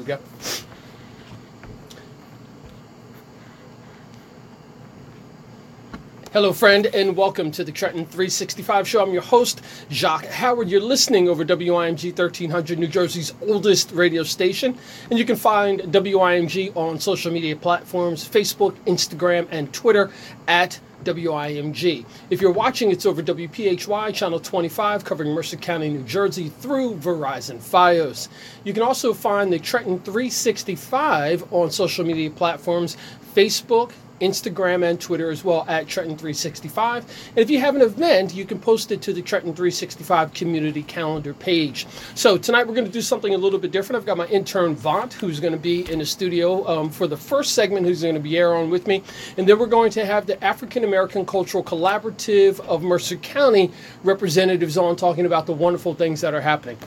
we go. Hello, friend, and welcome to the Trenton 365 Show. I'm your host, Jacques Howard. You're listening over WIMG 1300, New Jersey's oldest radio station. And you can find WIMG on social media platforms Facebook, Instagram, and Twitter at WIMG. If you're watching, it's over WPHY, Channel 25, covering Mercer County, New Jersey, through Verizon Fios. You can also find the Trenton 365 on social media platforms Facebook, Instagram and Twitter as well at Trenton365. And if you have an event, you can post it to the Trenton365 community calendar page. So tonight we're going to do something a little bit different. I've got my intern Vont, who's going to be in the studio um, for the first segment, who's going to be air on with me. And then we're going to have the African American Cultural Collaborative of Mercer County representatives on talking about the wonderful things that are happening.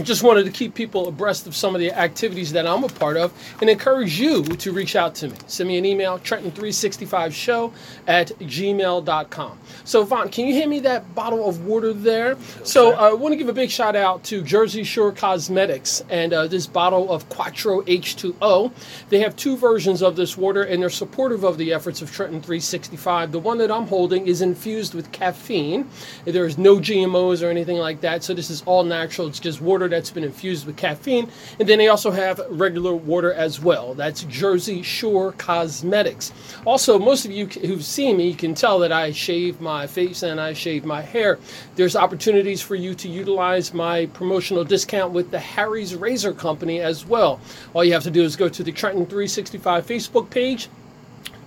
I just wanted to keep people abreast of some of the activities that I'm a part of and encourage you to reach out to me. Send me an email, Trenton365show at gmail.com. So, Vont, can you hand me that bottle of water there? So, uh, I want to give a big shout out to Jersey Shore Cosmetics and uh, this bottle of Quattro H2O. They have two versions of this water and they're supportive of the efforts of Trenton 365. The one that I'm holding is infused with caffeine. There's no GMOs or anything like that, so this is all natural. It's just water that's been infused with caffeine. And then they also have regular water as well. That's Jersey Shore Cosmetics. Also, most of you who've seen me you can tell that I shave my face and I shave my hair. There's opportunities for you to utilize my promotional discount with the Harry's Razor Company as well. All you have to do is go to the Trenton 365 Facebook page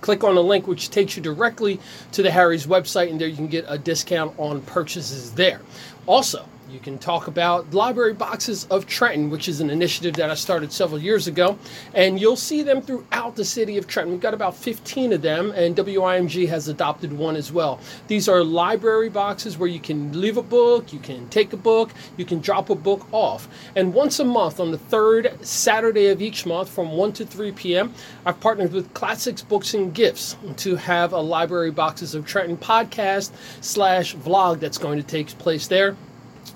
click on a link which takes you directly to the Harry's website, and there you can get a discount on purchases there. Also, you can talk about Library Boxes of Trenton, which is an initiative that I started several years ago, and you'll see them throughout the city of Trenton. We've got about 15 of them, and WIMG has adopted one as well. These are library boxes where you can leave a book, you can take a book, you can drop a book off. And once a month, on the third Saturday of each month from 1 to 3 p.m., I've partnered with Classics Books and Gifts to have a Library Boxes of Trenton podcast slash vlog that's going to take place there.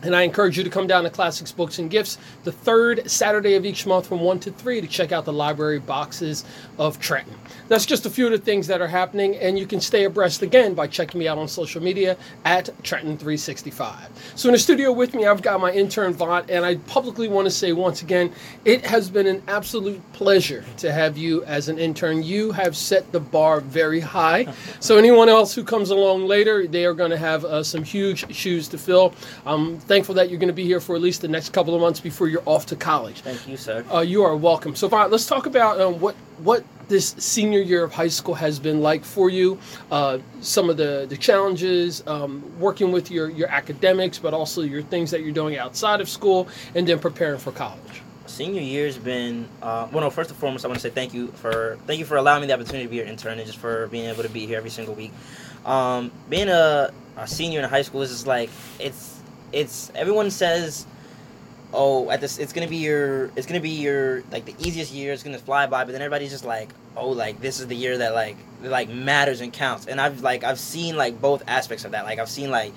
And I encourage you to come down to Classics Books and Gifts the third Saturday of each month from 1 to 3 to check out the library boxes of Trenton. That's just a few of the things that are happening, and you can stay abreast again by checking me out on social media at Trenton365. So in the studio with me, I've got my intern Vont, and I publicly want to say once again, it has been an absolute pleasure to have you as an intern. You have set the bar very high. So anyone else who comes along later, they are going to have uh, some huge shoes to fill. Um, thankful that you're going to be here for at least the next couple of months before you're off to college. Thank you, sir. Uh, you are welcome. So, fine, let's talk about um, what what this senior year of high school has been like for you. Uh, some of the the challenges, um, working with your your academics, but also your things that you're doing outside of school, and then preparing for college. Senior year's been uh, well. No, first and foremost, I want to say thank you for thank you for allowing me the opportunity to be your intern and just for being able to be here every single week. Um, being a, a senior in high school is just like it's it's everyone says oh at this it's gonna be your it's gonna be your like the easiest year it's gonna fly by but then everybody's just like oh like this is the year that like like matters and counts. And i've like i've seen like both aspects of that. Like i've seen like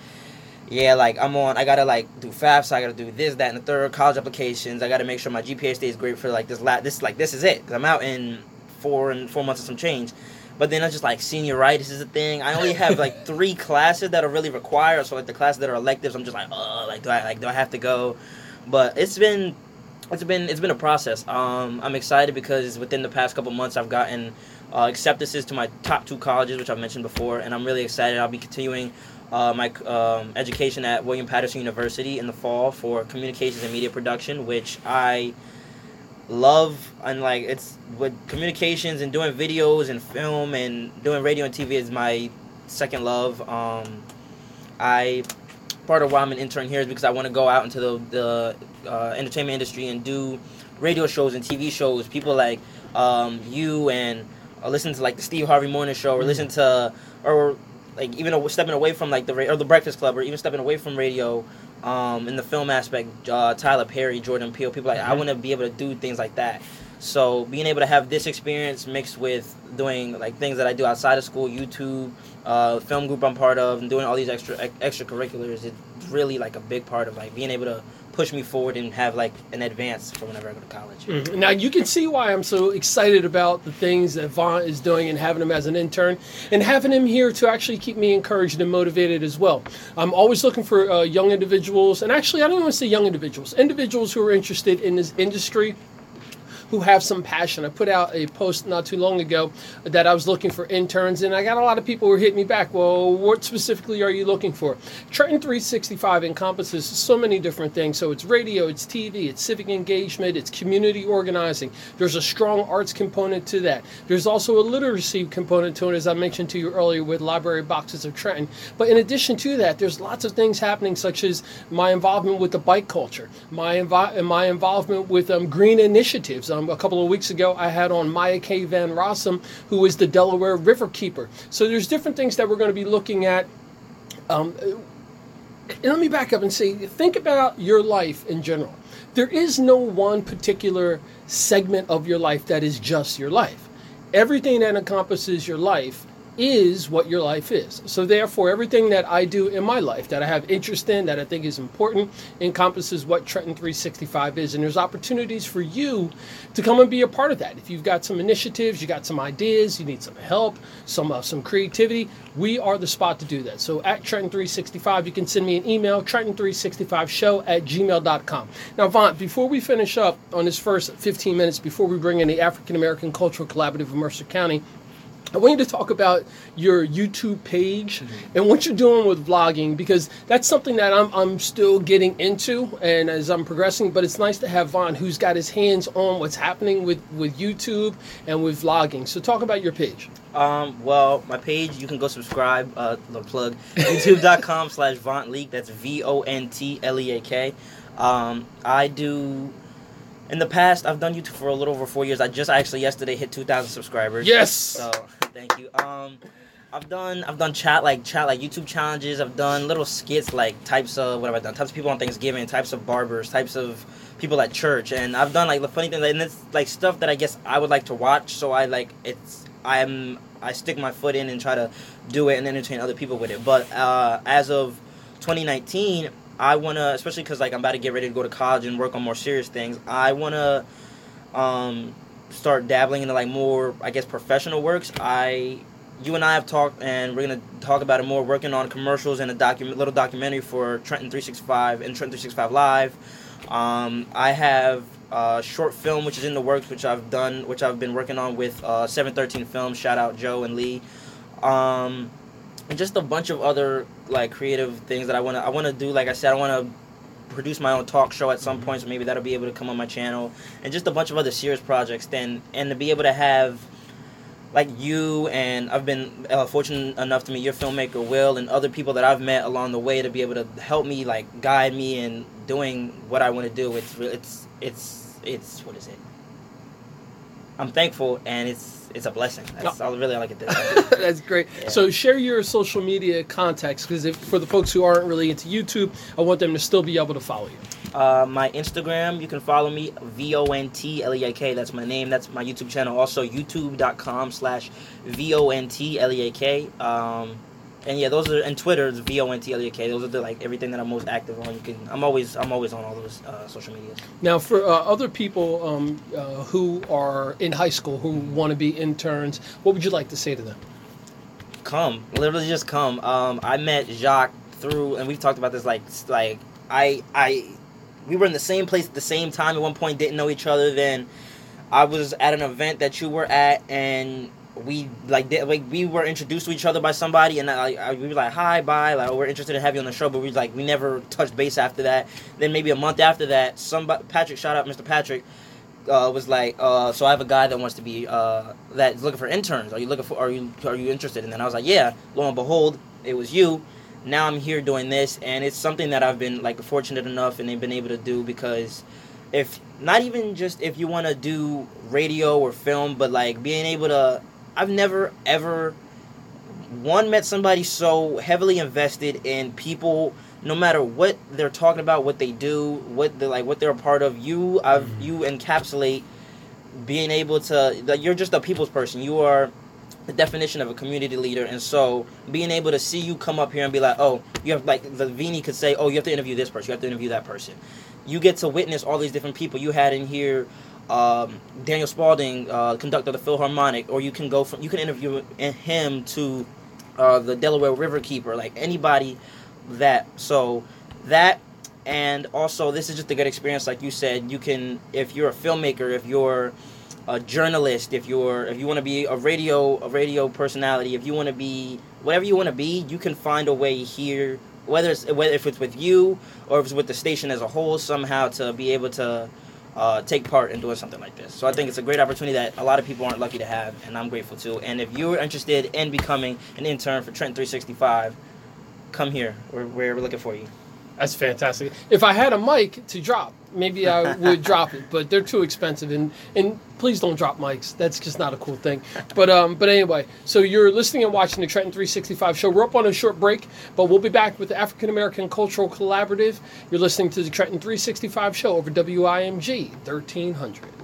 yeah like i'm on i gotta like do fafsa i gotta do this that and the third college applications. I gotta make sure my gpa stays great for like this lat this like this is it because i'm out in four and four months of some change but then I just like senioritis is a thing. I only have like three classes that are really required. So like the classes that are electives, I'm just like, oh, like do I like do I have to go? But it's been it's been it's been a process. Um, I'm excited because within the past couple months I've gotten uh, acceptances to my top two colleges, which I've mentioned before, and I'm really excited. I'll be continuing uh, my um, education at William Paterson University in the fall for communications and media production, which I love and like it's with communications and doing videos and film and doing radio and TV is my second love. Um, I part of why I'm an intern here is because I want to go out into the the uh, entertainment industry and do radio shows and TV shows. People like um, you and uh, listen to like the Steve Harvey Morning Show or listen to or like even stepping away from like the or the Breakfast Club or even stepping away from radio um, in the film aspect, uh, Tyler Perry, Jordan Peele, people like mm-hmm. I want to be able to do things like that. So being able to have this experience mixed with doing like things that I do outside of school, YouTube, uh, film group I'm part of, and doing all these extra extracurriculars, it's really like a big part of like being able to push me forward and have like an advance for whenever I go to college. Mhm. Now you can see why I'm so excited about the things that Vont is doing and having him as an intern and having him here to actually keep me encouraged and motivated as well. I'm always looking for uh, young individuals, and actually I don't want to say young individuals, individuals who are interested in this industry who have some passion. I put out a post not too long ago that I was looking for interns, and I got a lot of people who hit me back. Well, what specifically are you looking for? Trenton 365 encompasses so many different things. So it's radio, it's TV, it's civic engagement, it's community organizing. There's a strong arts component to that. There's also a literacy component to it, as I mentioned to you earlier with Library Boxes of Trenton. But in addition to that, there's lots of things happening, such as my involvement with the bike culture, my invi- my involvement with um, green initiatives. Um, a couple of weeks ago, I had on Maya K. Van Rossum, who is the Delaware River Keeper. So there's different things that we're going to be looking at. Um, let me back up and say, think about your life in general. There is no one particular segment of your life that is just your life. Everything that encompasses your life is what your life is. So therefore, everything that I do in my life that I have interest in, that I think is important, encompasses what Trenton 365 is. And there's opportunities for you to come and be a part of that. If you've got some initiatives, you got some ideas, you need some help, some uh, some creativity, we are the spot to do that. So at Trenton 365, you can send me an email, Trenton365show at gmail.com. Now, Vont, before we finish up on this first 15 minutes, before we bring in the African American Cultural Collaborative of Mercer County, I want you to talk about your YouTube page and what you're doing with vlogging because that's something that I'm, I'm still getting into and as I'm progressing. But it's nice to have Vont who's got his hands on what's happening with, with YouTube and with vlogging. So talk about your page. Um, well, my page, you can go subscribe, uh, the plug, youtube.com slash Vont Leak. That's V O N T L E A K. Um, I do, in the past, I've done YouTube for a little over four years. I just actually yesterday hit 2,000 subscribers. Yes! So, thank you. Um, I've done, I've done chat, like, chat, like YouTube challenges. I've done little skits, like types of, what have I done? Types of people on Thanksgiving, types of barbers, types of people at church. And I've done, like, the funny thing, and it's, like, stuff that I guess I would like to watch. So I, like, it's, I'm I stick my foot in and try to do it and entertain other people with it. But uh, as of 2019, I want to, especially because like I'm about to get ready to go to college and work on more serious things. I want to um, start dabbling into like more, I guess, professional works. I, you and I have talked, and we're gonna talk about it more. Working on commercials and a document, little documentary for Trenton 365 and Trenton 365 Live. Um, I have a short film which is in the works, which I've done, which I've been working on with uh, 713 Films. Shout out Joe and Lee. Um, and just a bunch of other like creative things that I wanna I wanna do. Like I said, I wanna produce my own talk show at some point, so maybe that'll be able to come on my channel, and just a bunch of other serious projects. Then and to be able to have like you and I've been uh, fortunate enough to meet your filmmaker Will and other people that I've met along the way to be able to help me like guide me in doing what I want to do. It's it's it's it's what is it? I'm thankful and it's it's a blessing. That's all really all I can do. That's great. Yeah. So share your social media contacts because for the folks who aren't really into YouTube, I want them to still be able to follow you. Uh, my Instagram, you can follow me, V O N T L E A K. That's my name. That's my YouTube channel. Also, youtube.com slash V O N T L E A K. Um, and yeah, those are and Twitter is V O N T L E K. Those are the like everything that I'm most active on. You can I'm always I'm always on all those uh, social medias. Now, for uh, other people um, uh, who are in high school who want to be interns, what would you like to say to them? Come, literally just come. Um, I met Jacques through, and we've talked about this. Like, like I, I, we were in the same place at the same time. At one point, didn't know each other. Then, I was at an event that you were at, and we like did, like we were introduced to each other by somebody, and I, I we were like, hi, bye, like we're interested in having you on the show, but we like we never touched base after that. Then maybe a month after that, somebody Patrick, shout out Mr. Patrick. Uh, was like, uh, so I have a guy that wants to be uh, that's looking for interns. Are you looking for? Are you are you interested? And then I was like, yeah. Lo and behold, it was you. Now I'm here doing this, and it's something that I've been like fortunate enough and they've been able to do because if not even just if you want to do radio or film, but like being able to, I've never ever one met somebody so heavily invested in people no matter what they're talking about what they do what they like what they're a part of you I've, mm-hmm. you encapsulate being able to like you're just a people's person. You are the definition of a community leader. And so being able to see you come up here and be like oh you have like the Vini could say oh you have to interview this person you have to interview that person. You get to witness all these different people. You had in here um, Daniel Spalding, uh, conductor of the Philharmonic, or you can go from you can interview him to uh, the Delaware River Keeper, like anybody that. So that and also this is just a good experience, like you said. You can if you're a filmmaker, if you're a journalist, if you're if you want to be a radio a radio personality, if you want to be whatever you want to be, you can find a way here whether it's whether if it's with you or if it's with the station as a whole somehow to be able to uh, take part in doing something like this. So I think it's a great opportunity that a lot of people aren't lucky to have, and I'm grateful too. And if you're interested in becoming an intern for Trent 365, come here. We're, we're looking for you. That's fantastic. If I had a mic to drop, maybe I would drop it, but they're too expensive. And and please don't drop mics. That's just not a cool thing. But um, but anyway, so you're listening and watching the Trenton 365 show. We're up on a short break, but we'll be back with the African American Cultural Collaborative. You're listening to the Trenton 365 show over WIMG 1300.